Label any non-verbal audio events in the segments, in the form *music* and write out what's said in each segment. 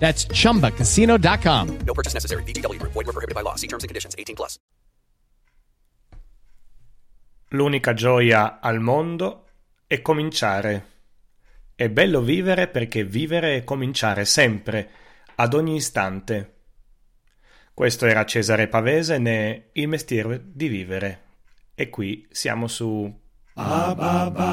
That's chumbacasino.com. No purchase necessary. VGW Group. Void were prohibited by law. See terms and conditions. 18 plus. L'unica gioia al mondo è cominciare. È bello vivere perché vivere è cominciare sempre, ad ogni istante. Questo era Cesare Pavese ne Il mestiere di vivere. E qui siamo su Ba ba ba.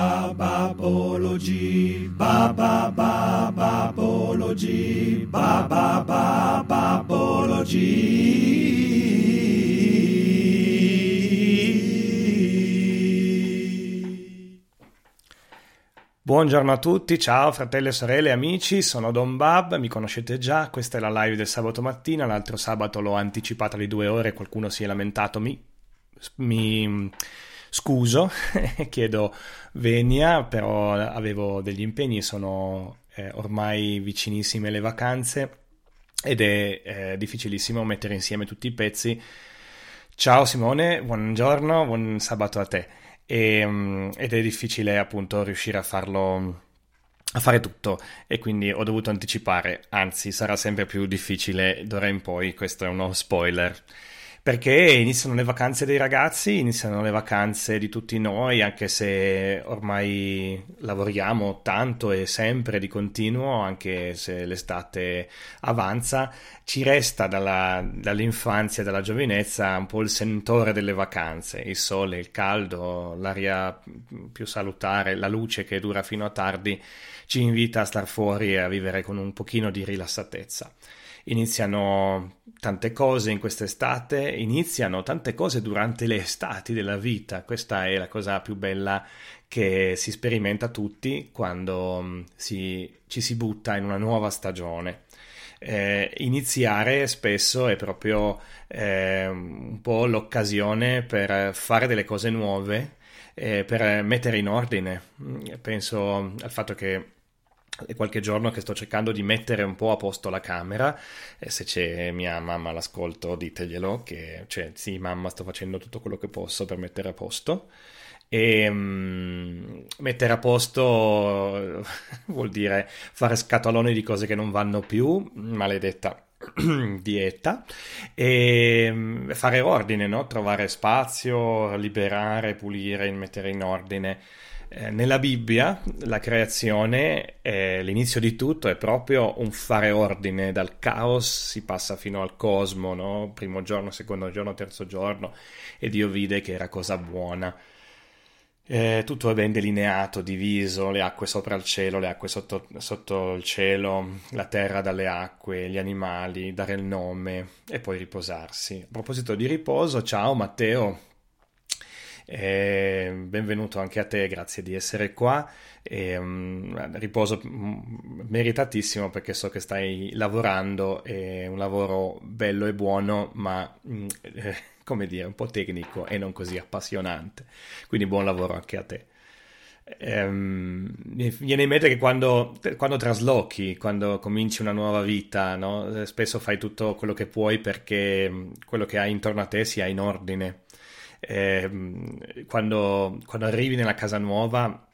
Buongiorno a tutti, ciao fratelli sorelle, amici, sono Don Bab, mi conoscete già, questa è la live del sabato mattina, l'altro sabato l'ho anticipata di due ore, qualcuno si è lamentato, mi, mi scuso, *laughs* chiedo venia, però avevo degli impegni, sono eh, ormai vicinissime le vacanze ed è eh, difficilissimo mettere insieme tutti i pezzi. Ciao Simone, buongiorno, buon sabato a te. E, um, ed è difficile appunto riuscire a farlo a fare tutto e quindi ho dovuto anticipare, anzi sarà sempre più difficile d'ora in poi, questo è uno spoiler perché iniziano le vacanze dei ragazzi, iniziano le vacanze di tutti noi, anche se ormai lavoriamo tanto e sempre di continuo, anche se l'estate avanza, ci resta dalla, dall'infanzia dalla giovinezza un po' il sentore delle vacanze, il sole, il caldo, l'aria più salutare, la luce che dura fino a tardi, ci invita a star fuori e a vivere con un pochino di rilassatezza. Iniziano tante cose in quest'estate, iniziano tante cose durante le estati della vita. Questa è la cosa più bella che si sperimenta tutti quando mm, si, ci si butta in una nuova stagione. Eh, iniziare spesso è proprio eh, un po' l'occasione per fare delle cose nuove, eh, per mettere in ordine. Penso al fatto che è qualche giorno che sto cercando di mettere un po' a posto la camera. E se c'è mia mamma all'ascolto diteglielo che cioè sì mamma sto facendo tutto quello che posso per mettere a posto. E um, mettere a posto *laughs* vuol dire fare scatoloni di cose che non vanno più maledetta *clears throat* dieta. E mm, fare ordine no? trovare spazio liberare pulire mettere in ordine eh, nella Bibbia la creazione, è l'inizio di tutto, è proprio un fare ordine, dal caos si passa fino al cosmo, no? primo giorno, secondo giorno, terzo giorno, e Dio vide che era cosa buona. Eh, tutto è ben delineato, diviso, le acque sopra il cielo, le acque sotto, sotto, il cielo, la terra dalle acque, gli animali, dare il nome e poi riposarsi. A proposito di riposo, ciao Matteo, e benvenuto anche a te, grazie di essere qua. E, um, riposo meritatissimo perché so che stai lavorando, è un lavoro bello e buono, ma mm, eh, come dire, un po' tecnico e non così appassionante. Quindi buon lavoro anche a te. ehm, mi viene in mente che quando, quando, traslochi, quando cominci una nuova vita, no? spesso fai tutto quello che puoi perché quello che hai intorno a te sia in ordine. Eh, quando, quando arrivi nella casa nuova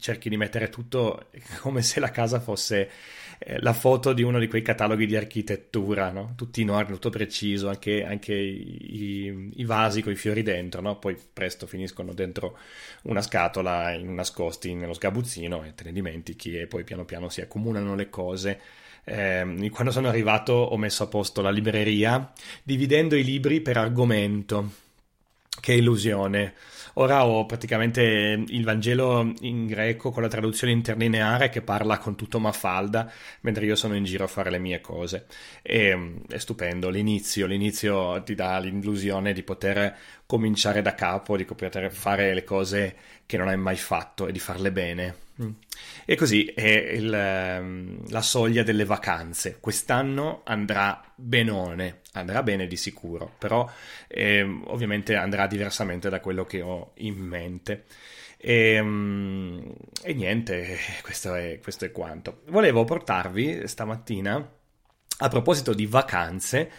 cerchi di mettere tutto come se la casa fosse eh, la foto di uno di quei cataloghi di architettura, no? tutti in ordine, tutto preciso, anche, anche i, i, vasi con i fiori dentro, no? poi presto finiscono dentro una scatola nascosti nello sgabuzzino e te ne dimentichi e poi piano piano si accomunano le cose. Eh, quando sono arrivato ho messo a posto la libreria dividendo i libri per argomento. Che illusione! Ora ho praticamente il Vangelo in greco con la traduzione interlineare che parla con tutto Mafalda, mentre io sono in giro a fare le mie cose. E, è stupendo, l'inizio, l'inizio ti dà l'illusione di poter cominciare da capo, di poter fare le cose che non hai mai fatto e di farle bene. Mm. E così è il, ehm, la soglia delle vacanze. Quest'anno andrà benone, andrà bene di sicuro, però eh, ovviamente andrà diversamente da quello che ho in mente. E, ehm, e niente, *laughs* questo è, questo è quanto. Volevo portarvi stamattina, a proposito di vacanze,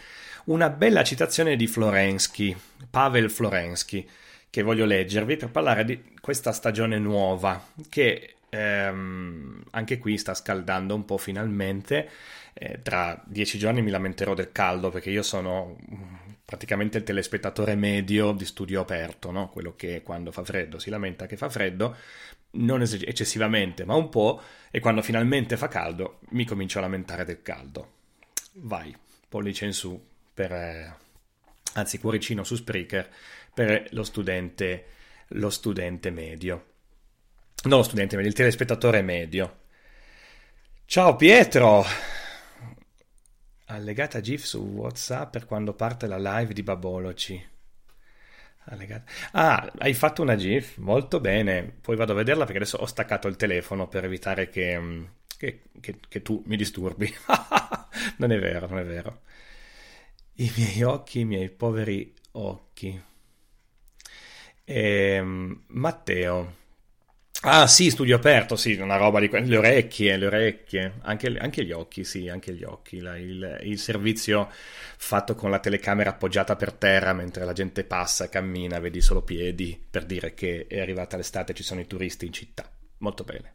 una bella citazione di Florensky, Pavel Florensky, che voglio leggervi per parlare di questa stagione nuova che ehm, anche qui sta scaldando un po' finalmente. Eh, tra dieci giorni mi lamenterò del caldo perché io sono mm, praticamente il telespettatore medio di studio aperto, no? quello che quando fa freddo si lamenta che fa freddo, non eccessivamente, ma un po', e quando finalmente fa caldo mi comincio a lamentare del caldo. Vai, pollice in su per, eh, anzi cuoricino su Spreaker per lo studente, lo studente medio non lo studente medio, il telespettatore medio. Ciao Pietro! Allegata GIF su WhatsApp per quando parte la live di Baboloci. Allegata. Ah, hai fatto una GIF? Molto bene. Poi vado a vederla perché adesso ho staccato il telefono per evitare che, mm, che, che, che tu mi disturbi. *laughs* non è vero, non è vero. I miei occhi, i miei poveri occhi. E, ehm, Matteo. Ah sì, studio aperto, sì, una roba di le orecchie, le orecchie, anche, anche gli occhi, sì, anche gli occhi, la, il, il, servizio fatto con la telecamera appoggiata per terra mentre la gente passa, cammina, vedi solo piedi per dire che è arrivata l'estate e ci sono i turisti in città. Molto bene.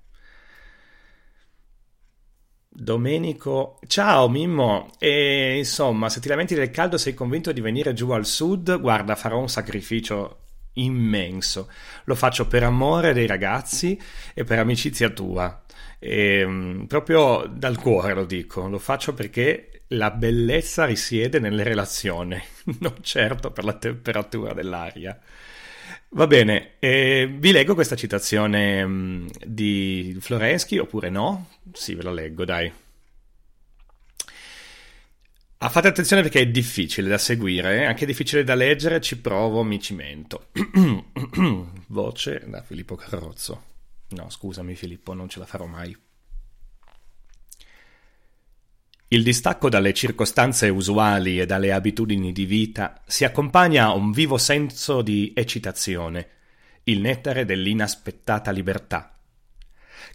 Domenico, ciao Mimmo, e insomma, se ti lamenti del caldo sei convinto di venire giù al sud, guarda, farò un sacrificio immenso. Lo faccio per amore dei ragazzi e per amicizia tua. E, ehm, proprio dal cuore lo dico, lo faccio perché la bellezza risiede nelle relazioni, *laughs* non certo per la temperatura dell'aria. Va bene, eh, vi leggo questa citazione mh, mm, di Florensky oppure no? Sì, ve la leggo, dai. Ah, fate attenzione perché è difficile da seguire, eh? anche difficile da leggere, ci provo, mi cimento. *clears throat* Voce da Filippo Carrozzo. No, scusami Filippo, non ce la farò mai. Il distacco dalle circostanze usuali e dalle abitudini di vita si accompagna a un vivo senso di eccitazione, il nettare dell'inaspettata libertà.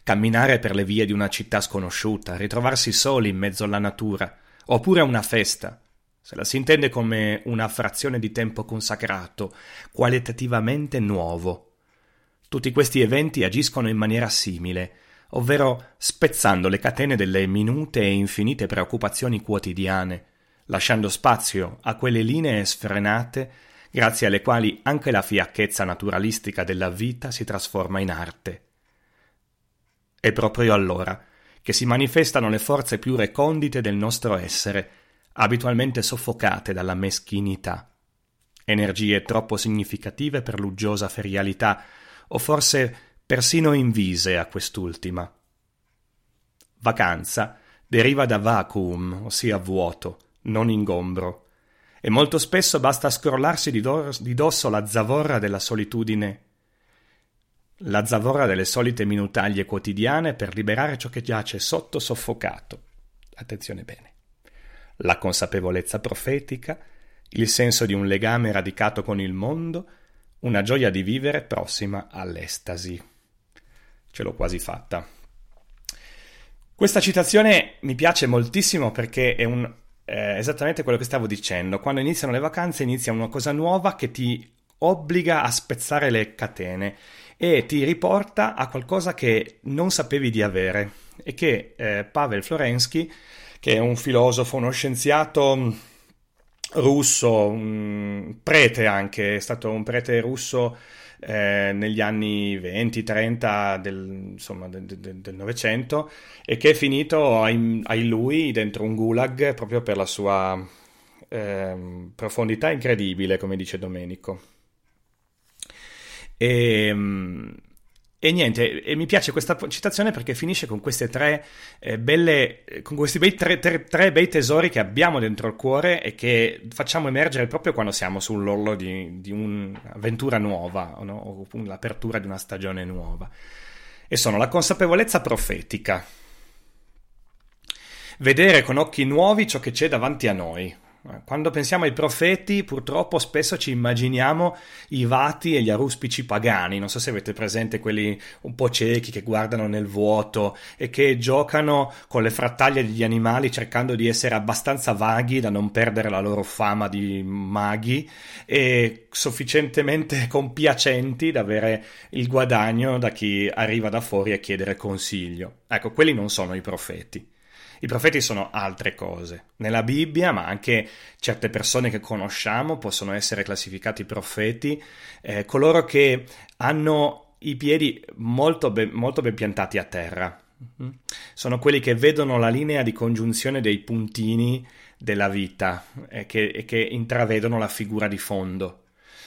Camminare per le vie di una città sconosciuta, ritrovarsi soli in mezzo alla natura, oppure a una festa, se la si intende come una frazione di tempo consacrato, qualitativamente nuovo. Tutti questi eventi agiscono in maniera simile, ovvero spezzando le catene delle minute e infinite preoccupazioni quotidiane, lasciando spazio a quelle linee sfrenate grazie alle quali anche la fiacchezza naturalistica della vita si trasforma in arte. E proprio allora che si manifestano le forze più recondite del nostro essere, abitualmente soffocate dalla meschinità. Energie troppo significative per l'uggiosa ferialità, o forse persino invise a quest'ultima. Vacanza deriva da vacuum, ossia vuoto, non ingombro, e molto spesso basta scrollarsi di, do- di dosso la zavorra della solitudine la zavorra delle solite minutaglie quotidiane per liberare ciò che giace sotto soffocato. Attenzione bene. La consapevolezza profetica, il senso di un legame radicato con il mondo, una gioia di vivere prossima all'estasi. ce l'ho quasi fatta. Questa citazione mi piace moltissimo perché è un, eh, esattamente quello che stavo dicendo. Quando iniziano le vacanze inizia una cosa nuova che ti obbliga a spezzare le catene e ti riporta a qualcosa che non sapevi di avere e che eh, Pavel Florensky, che è un filosofo, uno scienziato russo, un prete anche, è stato un prete russo eh, negli anni 20-30 del, del, Novecento e che è finito ai, lui dentro un gulag proprio per la sua eh, profondità incredibile, come dice Domenico. E, ehm, e niente, e mi piace questa citazione perché finisce con queste tre eh, belle, con questi bei tre, tre, tre, bei tesori che abbiamo dentro il cuore e che facciamo emergere proprio quando siamo sull'orlo di, di un'avventura nuova no? o l'apertura di una stagione nuova. E sono la consapevolezza profetica. Vedere con occhi nuovi ciò che c'è davanti a noi, quando pensiamo ai profeti, purtroppo spesso ci immaginiamo i vati e gli aruspici pagani. Non so se avete presente quelli un po' ciechi che guardano nel vuoto e che giocano con le frattaglie degli animali cercando di essere abbastanza vaghi da non perdere la loro fama di maghi e sufficientemente *laughs* compiacenti da avere il guadagno da chi arriva da fuori a chiedere consiglio. Ecco, quelli non sono i profeti. I profeti sono altre cose. Nella Bibbia, ma anche certe persone che conosciamo possono essere classificati profeti, eh, coloro che hanno i piedi molto ben, molto ben piantati a terra. Mm-hmm. Sono quelli che vedono la linea di congiunzione dei puntini della vita e che, e che intravedono la figura di fondo.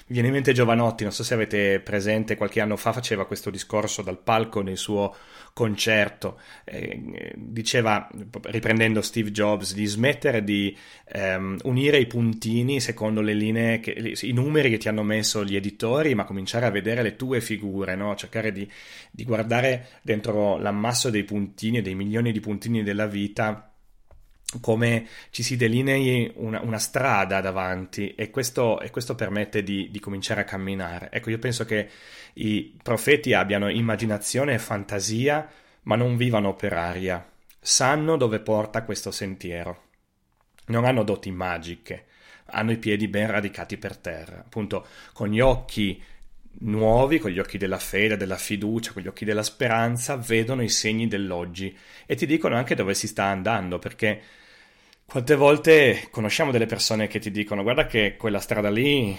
Mi viene in mente Giovanotti, non so se avete presente, qualche anno fa faceva questo discorso dal palco nel suo concerto, eh, diceva, riprendendo Steve Jobs, di smettere di ehm, unire i puntini secondo le linee, che, i numeri che ti hanno messo gli editori, ma cominciare a vedere le tue figure, no? cercare di, di guardare dentro l'ammasso dei puntini, dei milioni di puntini della vita come ci si delinei una, una strada davanti e questo, e questo permette di, di, cominciare a camminare. Ecco, io penso che i profeti abbiano immaginazione e fantasia, ma non vivano per aria. Sanno dove porta questo sentiero. Non hanno doti magiche, hanno i piedi ben radicati per terra. Appunto, con gli occhi nuovi, con gli occhi della fede, della fiducia, con gli occhi della speranza, vedono i segni dell'oggi e ti dicono anche dove si sta andando, perché quante volte conosciamo delle persone che ti dicono guarda che quella strada lì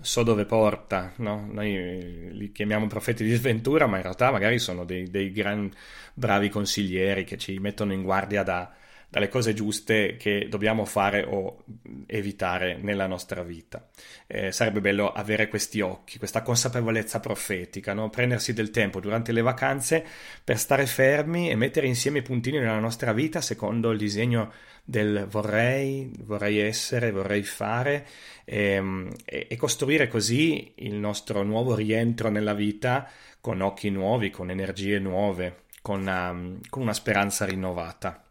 so dove porta, no? Noi li chiamiamo profeti di sventura, ma in realtà magari sono dei, dei gran bravi consiglieri che ci mettono in guardia da, dalle cose giuste che dobbiamo fare o evitare nella nostra vita. Eh, sarebbe bello avere questi occhi, questa consapevolezza profetica, no? prendersi del tempo durante le vacanze per stare fermi e mettere insieme i puntini nella nostra vita secondo il disegno del vorrei, vorrei essere, vorrei fare ehm, e, e, costruire così il nostro nuovo rientro nella vita con occhi nuovi, con energie nuove, con una, um, con una speranza rinnovata.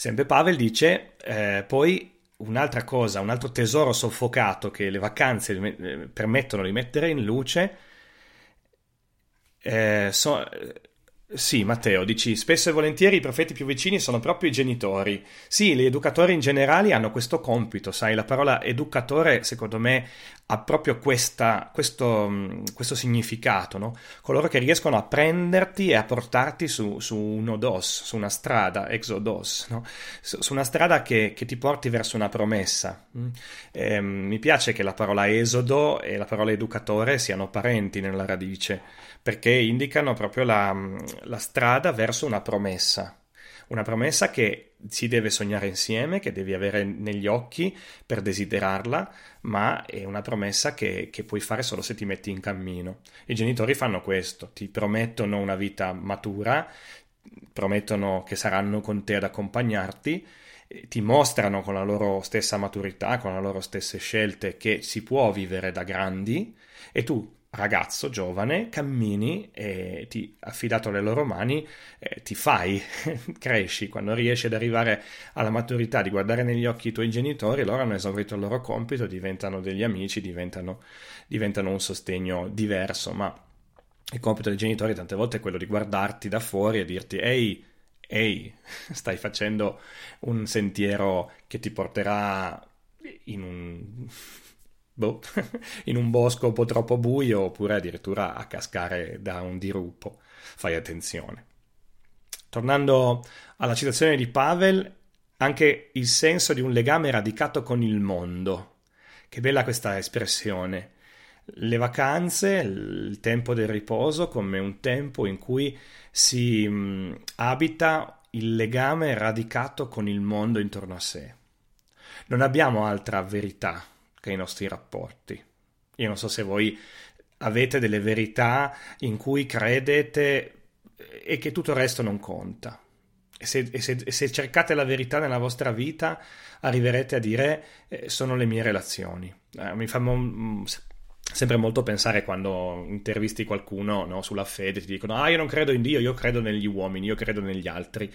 Sempre Pavel dice, eh, poi un'altra cosa, un altro tesoro soffocato che le vacanze eh, permettono di mettere in luce, eh, so, sì, Matteo, dici spesso e volentieri i profeti più vicini sono proprio i genitori. Sì, gli educatori in generale hanno questo compito, sai, la parola educatore secondo me ha proprio questa, questo, questo, significato, no? Coloro che riescono a prenderti e a portarti su, su un odos, su una strada, exodos, no? su, su, una strada che, che, ti porti verso una promessa. Mm? E, ehm, mi piace che la parola esodo e la parola educatore siano parenti nella radice perché indicano proprio la, la strada verso una promessa. Una promessa che si deve sognare insieme, che devi avere negli occhi per desiderarla, ma è una promessa che, che, puoi fare solo se ti metti in cammino. I genitori fanno questo, ti promettono una vita matura, promettono che saranno con te ad accompagnarti, ti mostrano con la loro stessa maturità, con le loro stesse scelte che si può vivere da grandi e tu ragazzo giovane, cammini e ti, affidato alle loro mani, eh, ti fai, *laughs* cresci. Quando riesci ad arrivare alla maturità di guardare negli occhi i tuoi genitori, loro hanno esaurito il loro compito, diventano degli amici, diventano, diventano un sostegno diverso, ma il compito dei genitori tante volte è quello di guardarti da fuori e dirti ehi, ehi, *laughs* stai facendo un sentiero che ti porterà in un, boh, *laughs* in un bosco un po' troppo buio oppure addirittura a cascare da un diruppo. Fai attenzione. Tornando alla citazione di Pavel, anche il senso di un legame radicato con il mondo. Che bella questa espressione le vacanze, il tempo del riposo come un tempo in cui si mh, mm, abita il legame radicato con il mondo intorno a sé. Non abbiamo altra verità che i nostri rapporti. Io non so se voi avete delle verità in cui credete e che tutto il resto non conta. E se, e se, e se cercate la verità nella vostra vita, arriverete a dire eh, sono le mie relazioni. Eh, mi fa mo- sempre molto pensare quando intervisti qualcuno no, sulla fede, ti dicono ah io non credo in Dio, io credo negli uomini, io credo negli altri.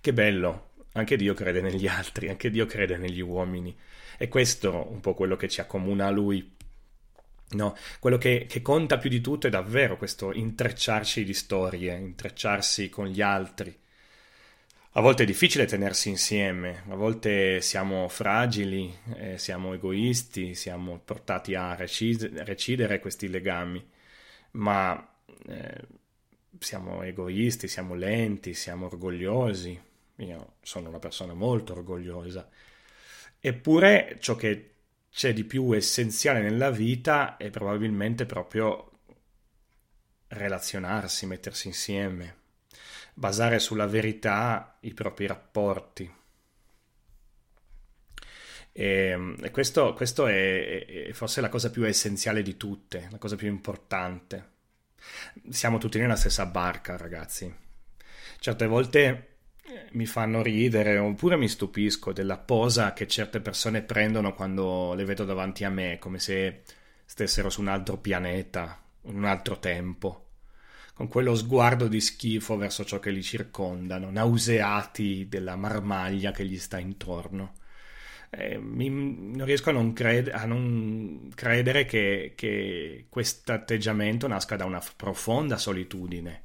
Che bello, anche Dio crede negli altri, anche Dio crede negli uomini. E questo un po' quello che ci accomuna a Lui. No, quello che, che conta più di tutto è davvero questo intrecciarci di storie, intrecciarsi con gli altri a volte è difficile tenersi insieme, a volte siamo fragili, eh, siamo egoisti, siamo portati a recidere, recidere questi legami, ma eh, siamo egoisti, siamo lenti, siamo orgogliosi. Io sono una persona molto orgogliosa. Eppure ciò che c'è di più essenziale nella vita è probabilmente proprio relazionarsi, mettersi insieme, basare sulla verità i propri rapporti. E, e questo, questo è, è, forse la cosa più essenziale di tutte, la cosa più importante. Siamo tutti nella stessa barca, ragazzi. Certe volte mi fanno ridere oppure mi stupisco della posa che certe persone prendono quando le vedo davanti a me, come se stessero su un altro pianeta, un altro tempo con quello sguardo di schifo verso ciò che li circondano, nauseati della marmaglia che gli sta intorno. Eh, mi, non riesco a non, cred- a non credere che, che questo atteggiamento nasca da una profonda solitudine.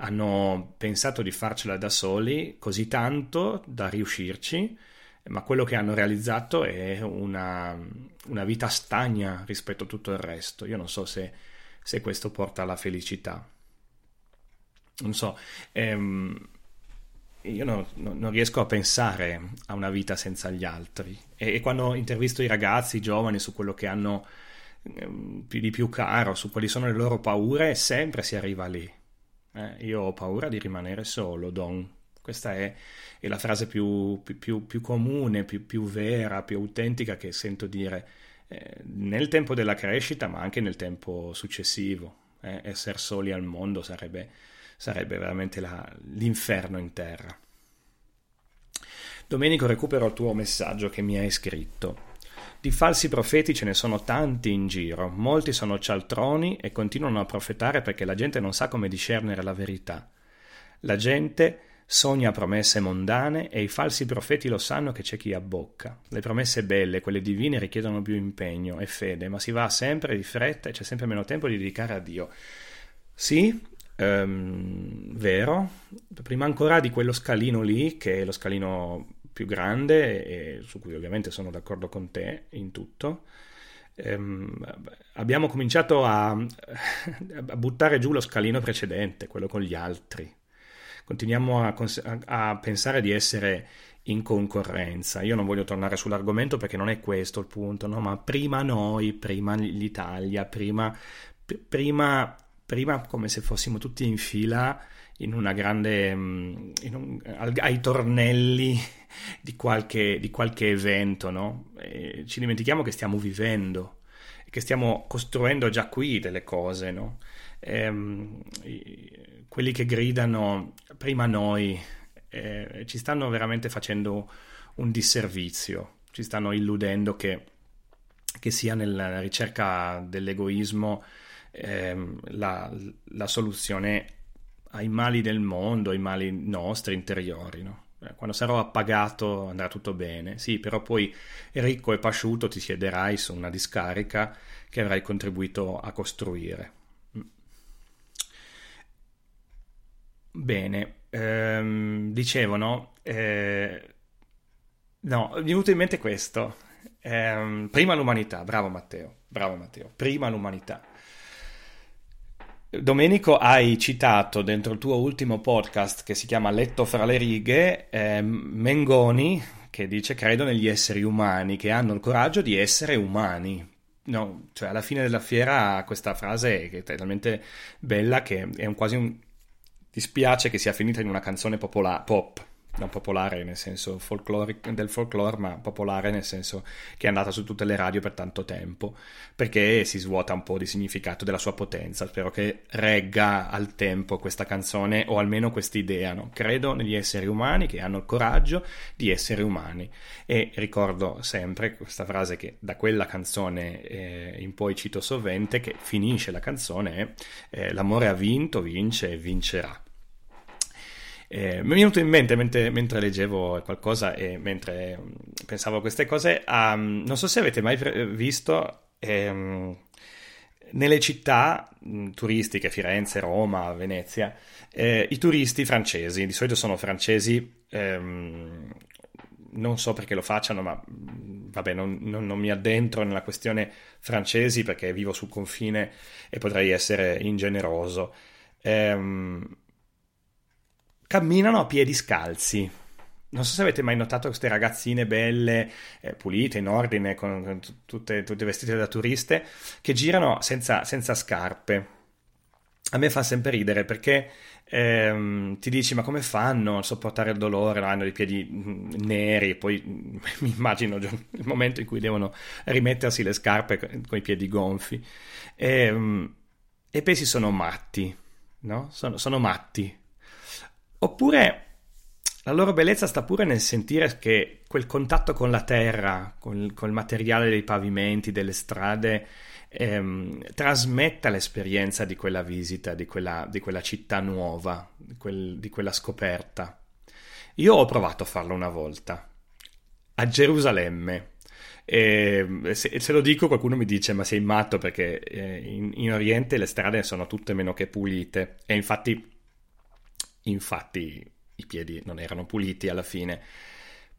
Hanno pensato di farcela da soli così tanto da riuscirci, ma quello che hanno realizzato è una, una vita stagna rispetto a tutto il resto. Io non so se, se questo porta alla felicità non so, ehm, io no, no, non riesco a pensare a una vita senza gli altri. E, e quando intervisto i ragazzi, i giovani, su quello che hanno ehm, più di più caro, su quali sono le loro paure, sempre si arriva lì. Eh, io ho paura di rimanere solo, Don. Questa è, è la frase più, più, più comune, più, vera, più autentica che sento dire eh, nel tempo della crescita, ma anche nel tempo successivo. Eh, essere soli al mondo sarebbe sarebbe veramente la, l'inferno in terra. Domenico recupero il tuo messaggio che mi hai scritto. Di falsi profeti ce ne sono tanti in giro, molti sono cialtroni e continuano a profetare perché la gente non sa come discernere la verità. La gente sogna promesse mondane e i falsi profeti lo sanno che c'è chi abbocca. Le promesse belle, quelle divine, richiedono più impegno e fede, ma si va sempre di fretta e c'è sempre meno tempo di dedicare a Dio. Sì, Um, vero, prima ancora di quello scalino lì, che è lo scalino più grande e su cui ovviamente sono d'accordo con te in tutto, um, abbiamo cominciato a, a, buttare giù lo scalino precedente, quello con gli altri. Continuiamo a, a, a pensare di essere in concorrenza. Io non voglio tornare sull'argomento perché non è questo il punto, no? ma prima noi, prima l'Italia, prima, prima prima come se fossimo tutti in fila in una grande mm, in un, ai tornelli di qualche, di qualche evento, no? Ci dimentichiamo che stiamo vivendo che stiamo costruendo già qui delle cose, no? E, ehm, quelli che gridano prima noi eh, ci stanno veramente facendo un disservizio, ci stanno illudendo che, che sia nella ricerca dell'egoismo ehm, la, la, soluzione ai mali del mondo, ai mali nostri interiori. No? Eh, quando sarò appagato andrà tutto bene, sì, però poi ricco e pasciuto ti siederai su una discarica che avrai contribuito a costruire. Mm. Bene, ehm, dicevano, eh, no, mi è venuto in mente questo. Ehm, prima l'umanità, bravo Matteo, bravo Matteo, prima l'umanità. Domenico, hai citato dentro il tuo ultimo podcast che si chiama Letto fra le righe eh, Mengoni che dice credo negli esseri umani che hanno il coraggio di essere umani. No, cioè alla fine della fiera questa frase è talmente bella che è un, quasi un... dispiace che sia finita in una canzone popola- pop non popolare nel senso del folklore, ma popolare nel senso che è andata su tutte le radio per tanto tempo, perché si svuota un po' di significato della sua potenza. Spero che regga al tempo questa canzone, o almeno quest'idea. No? Credo negli esseri umani che hanno il coraggio di essere umani. E ricordo sempre questa frase che da quella canzone eh, in poi cito sovente, che finisce la canzone, eh, l'amore ha vinto, vince e vincerà. Eh, mi è venuto in mente mentre, mentre, leggevo qualcosa e mentre mm, pensavo a queste cose, um, non so se avete mai visto ehm, nelle città mm, turistiche, Firenze, Roma, Venezia, eh, i turisti francesi, di solito sono francesi, ehm, non so perché lo facciano, ma vabbè, non, non, non, mi addentro nella questione francesi perché vivo sul confine e potrei essere ingeneroso. Ehm, camminano a piedi scalzi. Non so se avete mai notato queste ragazzine belle, eh, pulite, in ordine, con, con tutte, tutte, vestite da turiste, che girano senza, senza scarpe. A me fa sempre ridere perché ehm, ti dici ma come fanno a sopportare il dolore, hanno i piedi mm, neri, poi *laughs* mi immagino il momento in cui devono rimettersi le scarpe con i piedi gonfi. E, ehm, e pensi sono matti, no? Sono, sono matti Oppure la loro bellezza sta pure nel sentire che quel contatto con la terra, con, il materiale dei pavimenti, delle strade, ehm, trasmetta l'esperienza di quella visita, di quella, di quella città nuova, di, quel, di, quella scoperta. Io ho provato a farlo una volta, a Gerusalemme. E se, se, lo dico qualcuno mi dice ma sei matto perché eh, in, in Oriente le strade sono tutte meno che pulite e infatti infatti i piedi non erano puliti alla fine.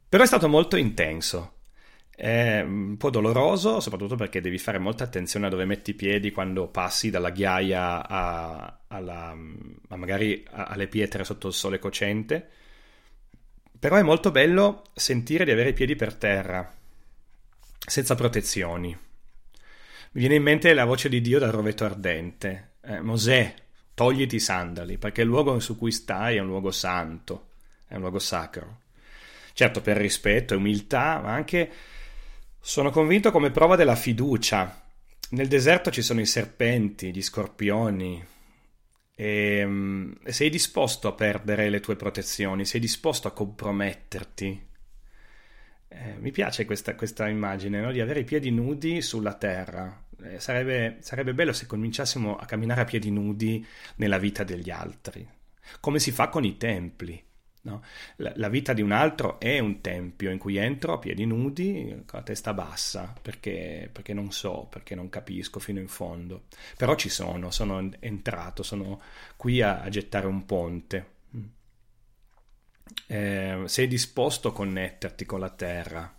Però è stato molto intenso. È un po' doloroso, soprattutto perché devi fare molta attenzione a dove metti i piedi quando passi dalla ghiaia a, alla, a magari alle pietre sotto il sole cocente. Però è molto bello sentire di avere i piedi per terra, senza protezioni. Mi viene in mente la voce di Dio dal rovetto ardente. Eh, Mosè, togliti i sandali, perché il luogo su cui stai è un luogo santo, è un luogo sacro. Certo, per rispetto e umiltà, ma anche sono convinto come prova della fiducia. Nel deserto ci sono i serpenti, gli scorpioni, e, mm, e sei disposto a perdere le tue protezioni, sei disposto a comprometterti. Eh, mi piace questa, questa immagine no? di avere i piedi nudi sulla terra, eh, sarebbe, sarebbe bello se cominciassimo a camminare a piedi nudi nella vita degli altri, come si fa con i templi. No? La, la, vita di un altro è un tempio in cui entro a piedi nudi, con la testa bassa, perché, perché, non so, perché non capisco fino in fondo. Però ci sono, sono entrato, sono qui a, a gettare un ponte. Eh, sei disposto a connetterti con la terra,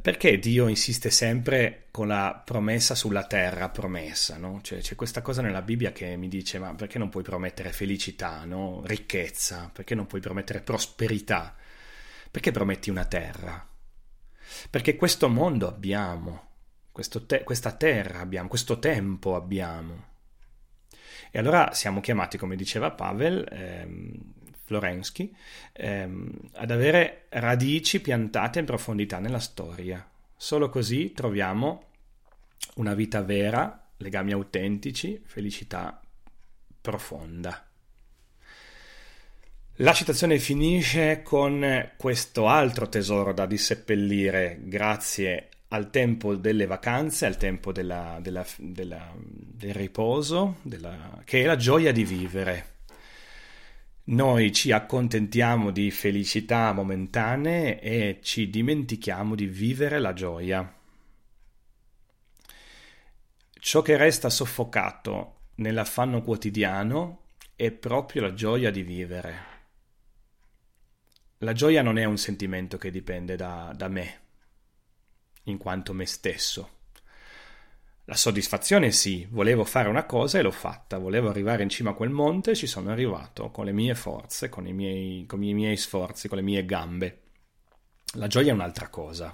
perché Dio insiste sempre con la promessa sulla terra promessa, no? Cioè, c'è questa cosa nella Bibbia che mi dice, ma perché non puoi promettere felicità, no? ricchezza? Perché non puoi promettere prosperità? Perché prometti una terra? Perché questo mondo abbiamo, te- questa terra abbiamo, questo tempo abbiamo. E allora siamo chiamati, come diceva Pavel, ehm, Florensky, ehm, ad avere radici piantate in profondità nella storia. Solo così troviamo una vita vera, legami autentici, felicità profonda. La citazione finisce con questo altro tesoro da disseppellire grazie al tempo delle vacanze, al tempo della, della, della, del riposo, che è la gioia di vivere noi ci accontentiamo di felicità momentanee e ci dimentichiamo di vivere la gioia. Ciò che resta soffocato nell'affanno quotidiano è proprio la gioia di vivere. La gioia non è un sentimento che dipende da, da me, in quanto me stesso. La soddisfazione sì, volevo fare una cosa e l'ho fatta, volevo arrivare in cima a quel monte e ci sono arrivato con le mie forze, con i miei, con i miei sforzi, con le mie gambe. La gioia è un'altra cosa.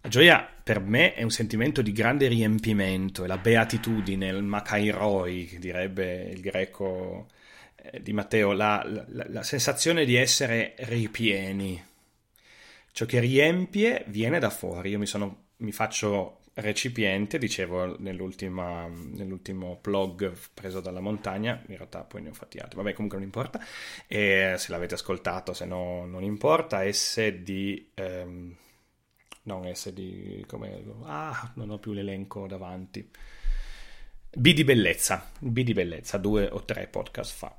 La gioia per me è un sentimento di grande riempimento, è la beatitudine, il makairoi, direbbe il greco eh, di Matteo, la, la, la sensazione di essere ripieni. Ciò che riempie viene da fuori. Io mi, sono, mi faccio recipiente, dicevo nell'ultimo blog preso dalla montagna, in realtà poi ne ho fatti altri, vabbè comunque non importa, e se l'avete ascoltato, se no non importa, S di... Ehm, non S di... come... ah, non ho più l'elenco davanti. B di bellezza, B di bellezza, due o tre podcast fa.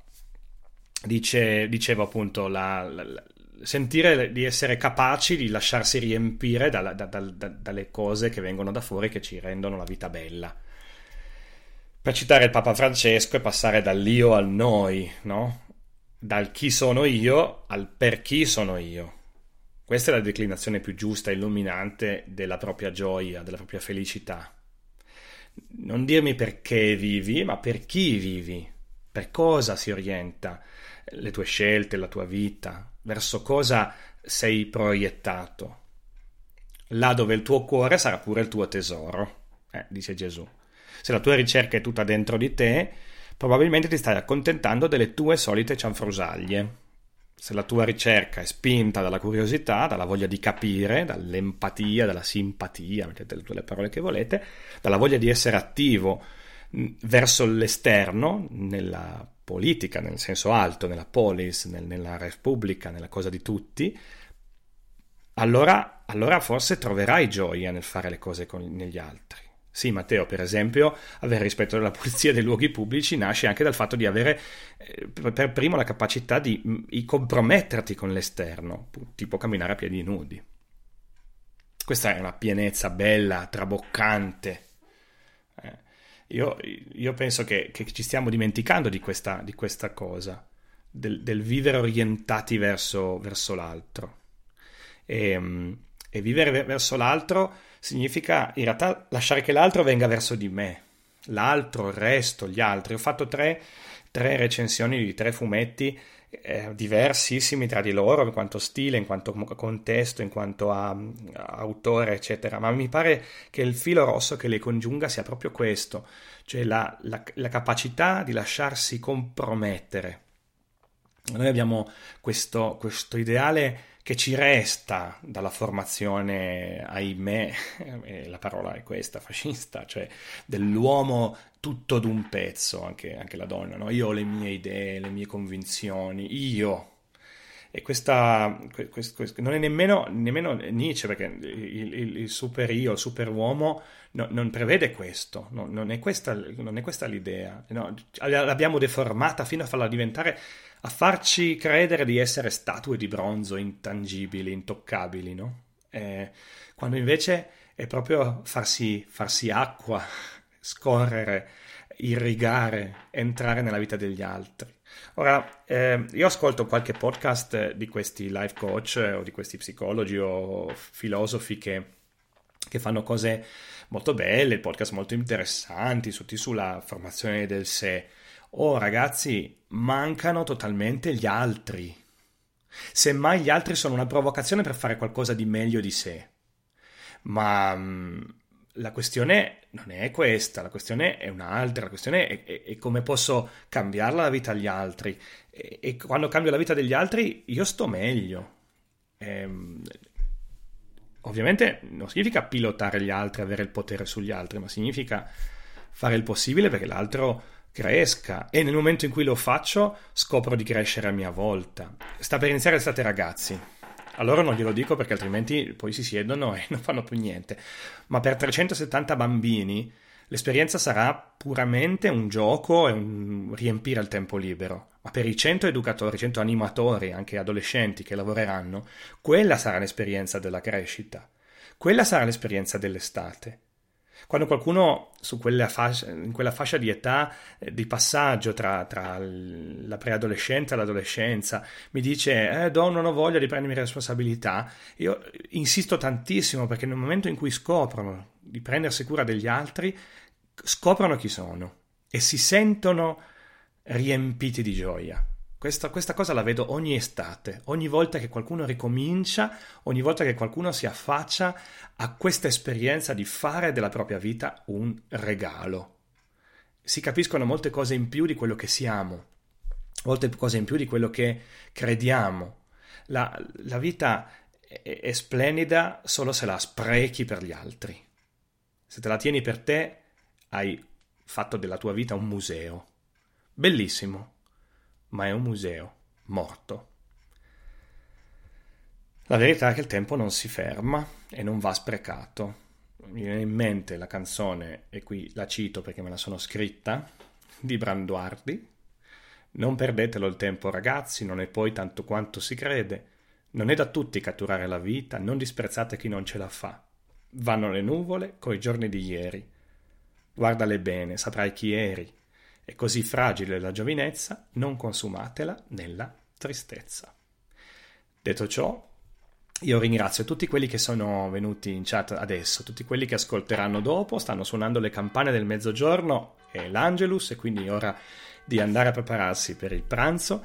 Dice, dicevo appunto la, la, sentire di essere capaci di lasciarsi riempire da, da, da, dalle cose che vengono da fuori che ci rendono la vita bella. Per citare il Papa Francesco e passare dall'io al noi, no? Dal chi sono io al per chi sono io. Questa è la declinazione più giusta e illuminante della propria gioia, della propria felicità. Non dirmi perché vivi, ma per chi vivi, per cosa si orienta le tue scelte, la tua vita, verso cosa sei proiettato. Là dove il tuo cuore sarà pure il tuo tesoro, eh, dice Gesù. Se la tua ricerca è tutta dentro di te, probabilmente ti stai accontentando delle tue solite cianfrusaglie. Se la tua ricerca è spinta dalla curiosità, dalla voglia di capire, dall'empatia, dalla simpatia, mettete tutte le parole che volete, dalla voglia di essere attivo verso l'esterno, nella politica, nel senso alto, nella polis, nel, nella repubblica, nella cosa di tutti, allora, allora, forse troverai gioia nel fare le cose con, negli altri. Sì, Matteo, per esempio, avere rispetto della pulizia dei luoghi pubblici nasce anche dal fatto di avere eh, per primo la capacità di, di comprometterti con l'esterno, tipo camminare a piedi nudi. Questa è una pienezza bella, traboccante, io, io penso che, che, ci stiamo dimenticando di questa, di questa cosa, del, del, vivere orientati verso, verso l'altro. E, mm, e, vivere verso l'altro significa in realtà lasciare che l'altro venga verso di me, l'altro, il resto, gli altri. Ho fatto tre, tre recensioni di tre fumetti eh, diversissimi tra di loro in quanto stile, in quanto contesto, in quanto a, a, autore, eccetera. Ma mi pare che il filo rosso che le congiunga sia proprio questo, cioè la, la, la capacità di lasciarsi compromettere. Noi abbiamo questo, questo ideale che ci resta dalla formazione, ahimè, *laughs* la parola è questa, fascista, cioè dell'uomo tutto d'un pezzo, anche, anche la donna, no? Io ho le mie idee, le mie convinzioni, io. E questa, questo, questo, non è nemmeno, nemmeno, Nietzsche, perché il, il, il super io, il super uomo, no, non prevede questo, no, non, è questa, non, è questa, l'idea. l'abbiamo deformata fino a farla diventare a farci credere di essere statue di bronzo intangibili, intoccabili, no? Eh, quando invece è proprio farsi, farsi acqua, scorrere, irrigare, entrare nella vita degli altri. Ora, eh, io ascolto qualche podcast di questi life coach o di questi psicologi o filosofi che, che fanno cose molto belle, podcast molto interessanti, tutti sulla formazione del sé. Oh ragazzi, mancano totalmente gli altri. Semmai gli altri sono una provocazione per fare qualcosa di meglio di sé. Ma mm, la questione non è questa, la questione è un'altra, la questione è, è, è come posso cambiare la vita agli altri. E, e, quando cambio la vita degli altri io sto meglio. Ehm, ovviamente non significa pilotare gli altri, avere il potere sugli altri, ma significa fare il possibile perché l'altro cresca e nel momento in cui lo faccio scopro di crescere a mia volta. Sta per iniziare l'estate ragazzi. Allora non glielo dico perché altrimenti poi si siedono e *laughs* non fanno più niente. Ma per 370 bambini l'esperienza sarà puramente un gioco e un riempire il tempo libero. Ma per i 100 educatori, 100 animatori, anche adolescenti che lavoreranno, quella sarà l'esperienza della crescita. Quella sarà l'esperienza dell'estate. Quando qualcuno quella fascia, in quella fascia di età eh, di passaggio tra, tra, la preadolescenza e l'adolescenza mi dice eh, Don non ho voglia di prendermi responsabilità, io insisto tantissimo perché nel momento in cui scoprono di prendersi cura degli altri, scoprono chi sono e si sentono riempiti di gioia. Questa, questa, cosa la vedo ogni estate, ogni volta che qualcuno ricomincia, ogni volta che qualcuno si affaccia a questa esperienza di fare della propria vita un regalo. Si capiscono molte cose in più di quello che siamo, molte cose in più di quello che crediamo. La, la vita è, è splendida solo se la sprechi per gli altri. Se te la tieni per te, hai fatto della tua vita un museo. Bellissimo ma è un museo morto. La verità è che il tempo non si ferma e non va sprecato. Mi viene in mente la canzone, e qui la cito perché me la sono scritta, di Branduardi. Non perdetelo il tempo, ragazzi, non è poi tanto quanto si crede. Non è da tutti catturare la vita, non disprezzate chi non ce la fa. Vanno le nuvole coi giorni di ieri. Guardale bene, saprai chi eri. È così fragile la giovinezza, non consumatela nella tristezza. Detto ciò, io ringrazio tutti quelli che sono venuti in chat adesso, tutti quelli che ascolteranno dopo, stanno suonando le campane del mezzogiorno e l'Angelus, e quindi è ora di andare a prepararsi per il pranzo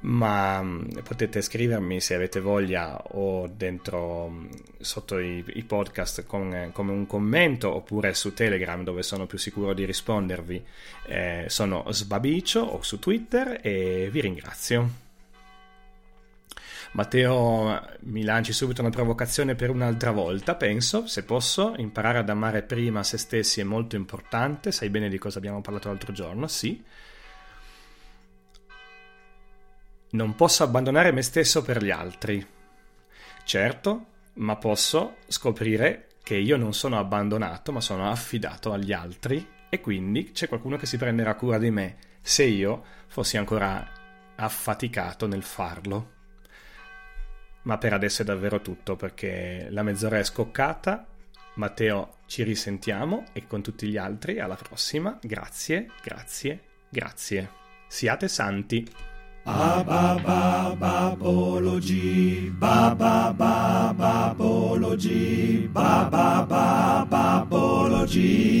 ma mm, potete scrivermi se avete voglia o dentro mm, sotto i, i podcast con, come un commento oppure su Telegram dove sono più sicuro di rispondervi. Eh, sono Sbabicio o su Twitter e vi ringrazio. Matteo mi lanci subito una provocazione per un'altra volta, penso, se posso, imparare ad amare prima se stessi è molto importante, sai bene di cosa abbiamo parlato l'altro giorno, sì, Non posso abbandonare me stesso per gli altri. Certo, ma posso scoprire che io non sono abbandonato, ma sono affidato agli altri e quindi c'è qualcuno che si prenderà cura di me se io fossi ancora affaticato nel farlo. Ma per adesso è davvero tutto perché la mezz'ora è scoccata. Matteo, ci risentiamo e con tutti gli altri alla prossima. Grazie, grazie, grazie. Siate santi. Ba ba ba babology, ba ba ba babology, ba ba ba babology.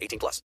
18 plus.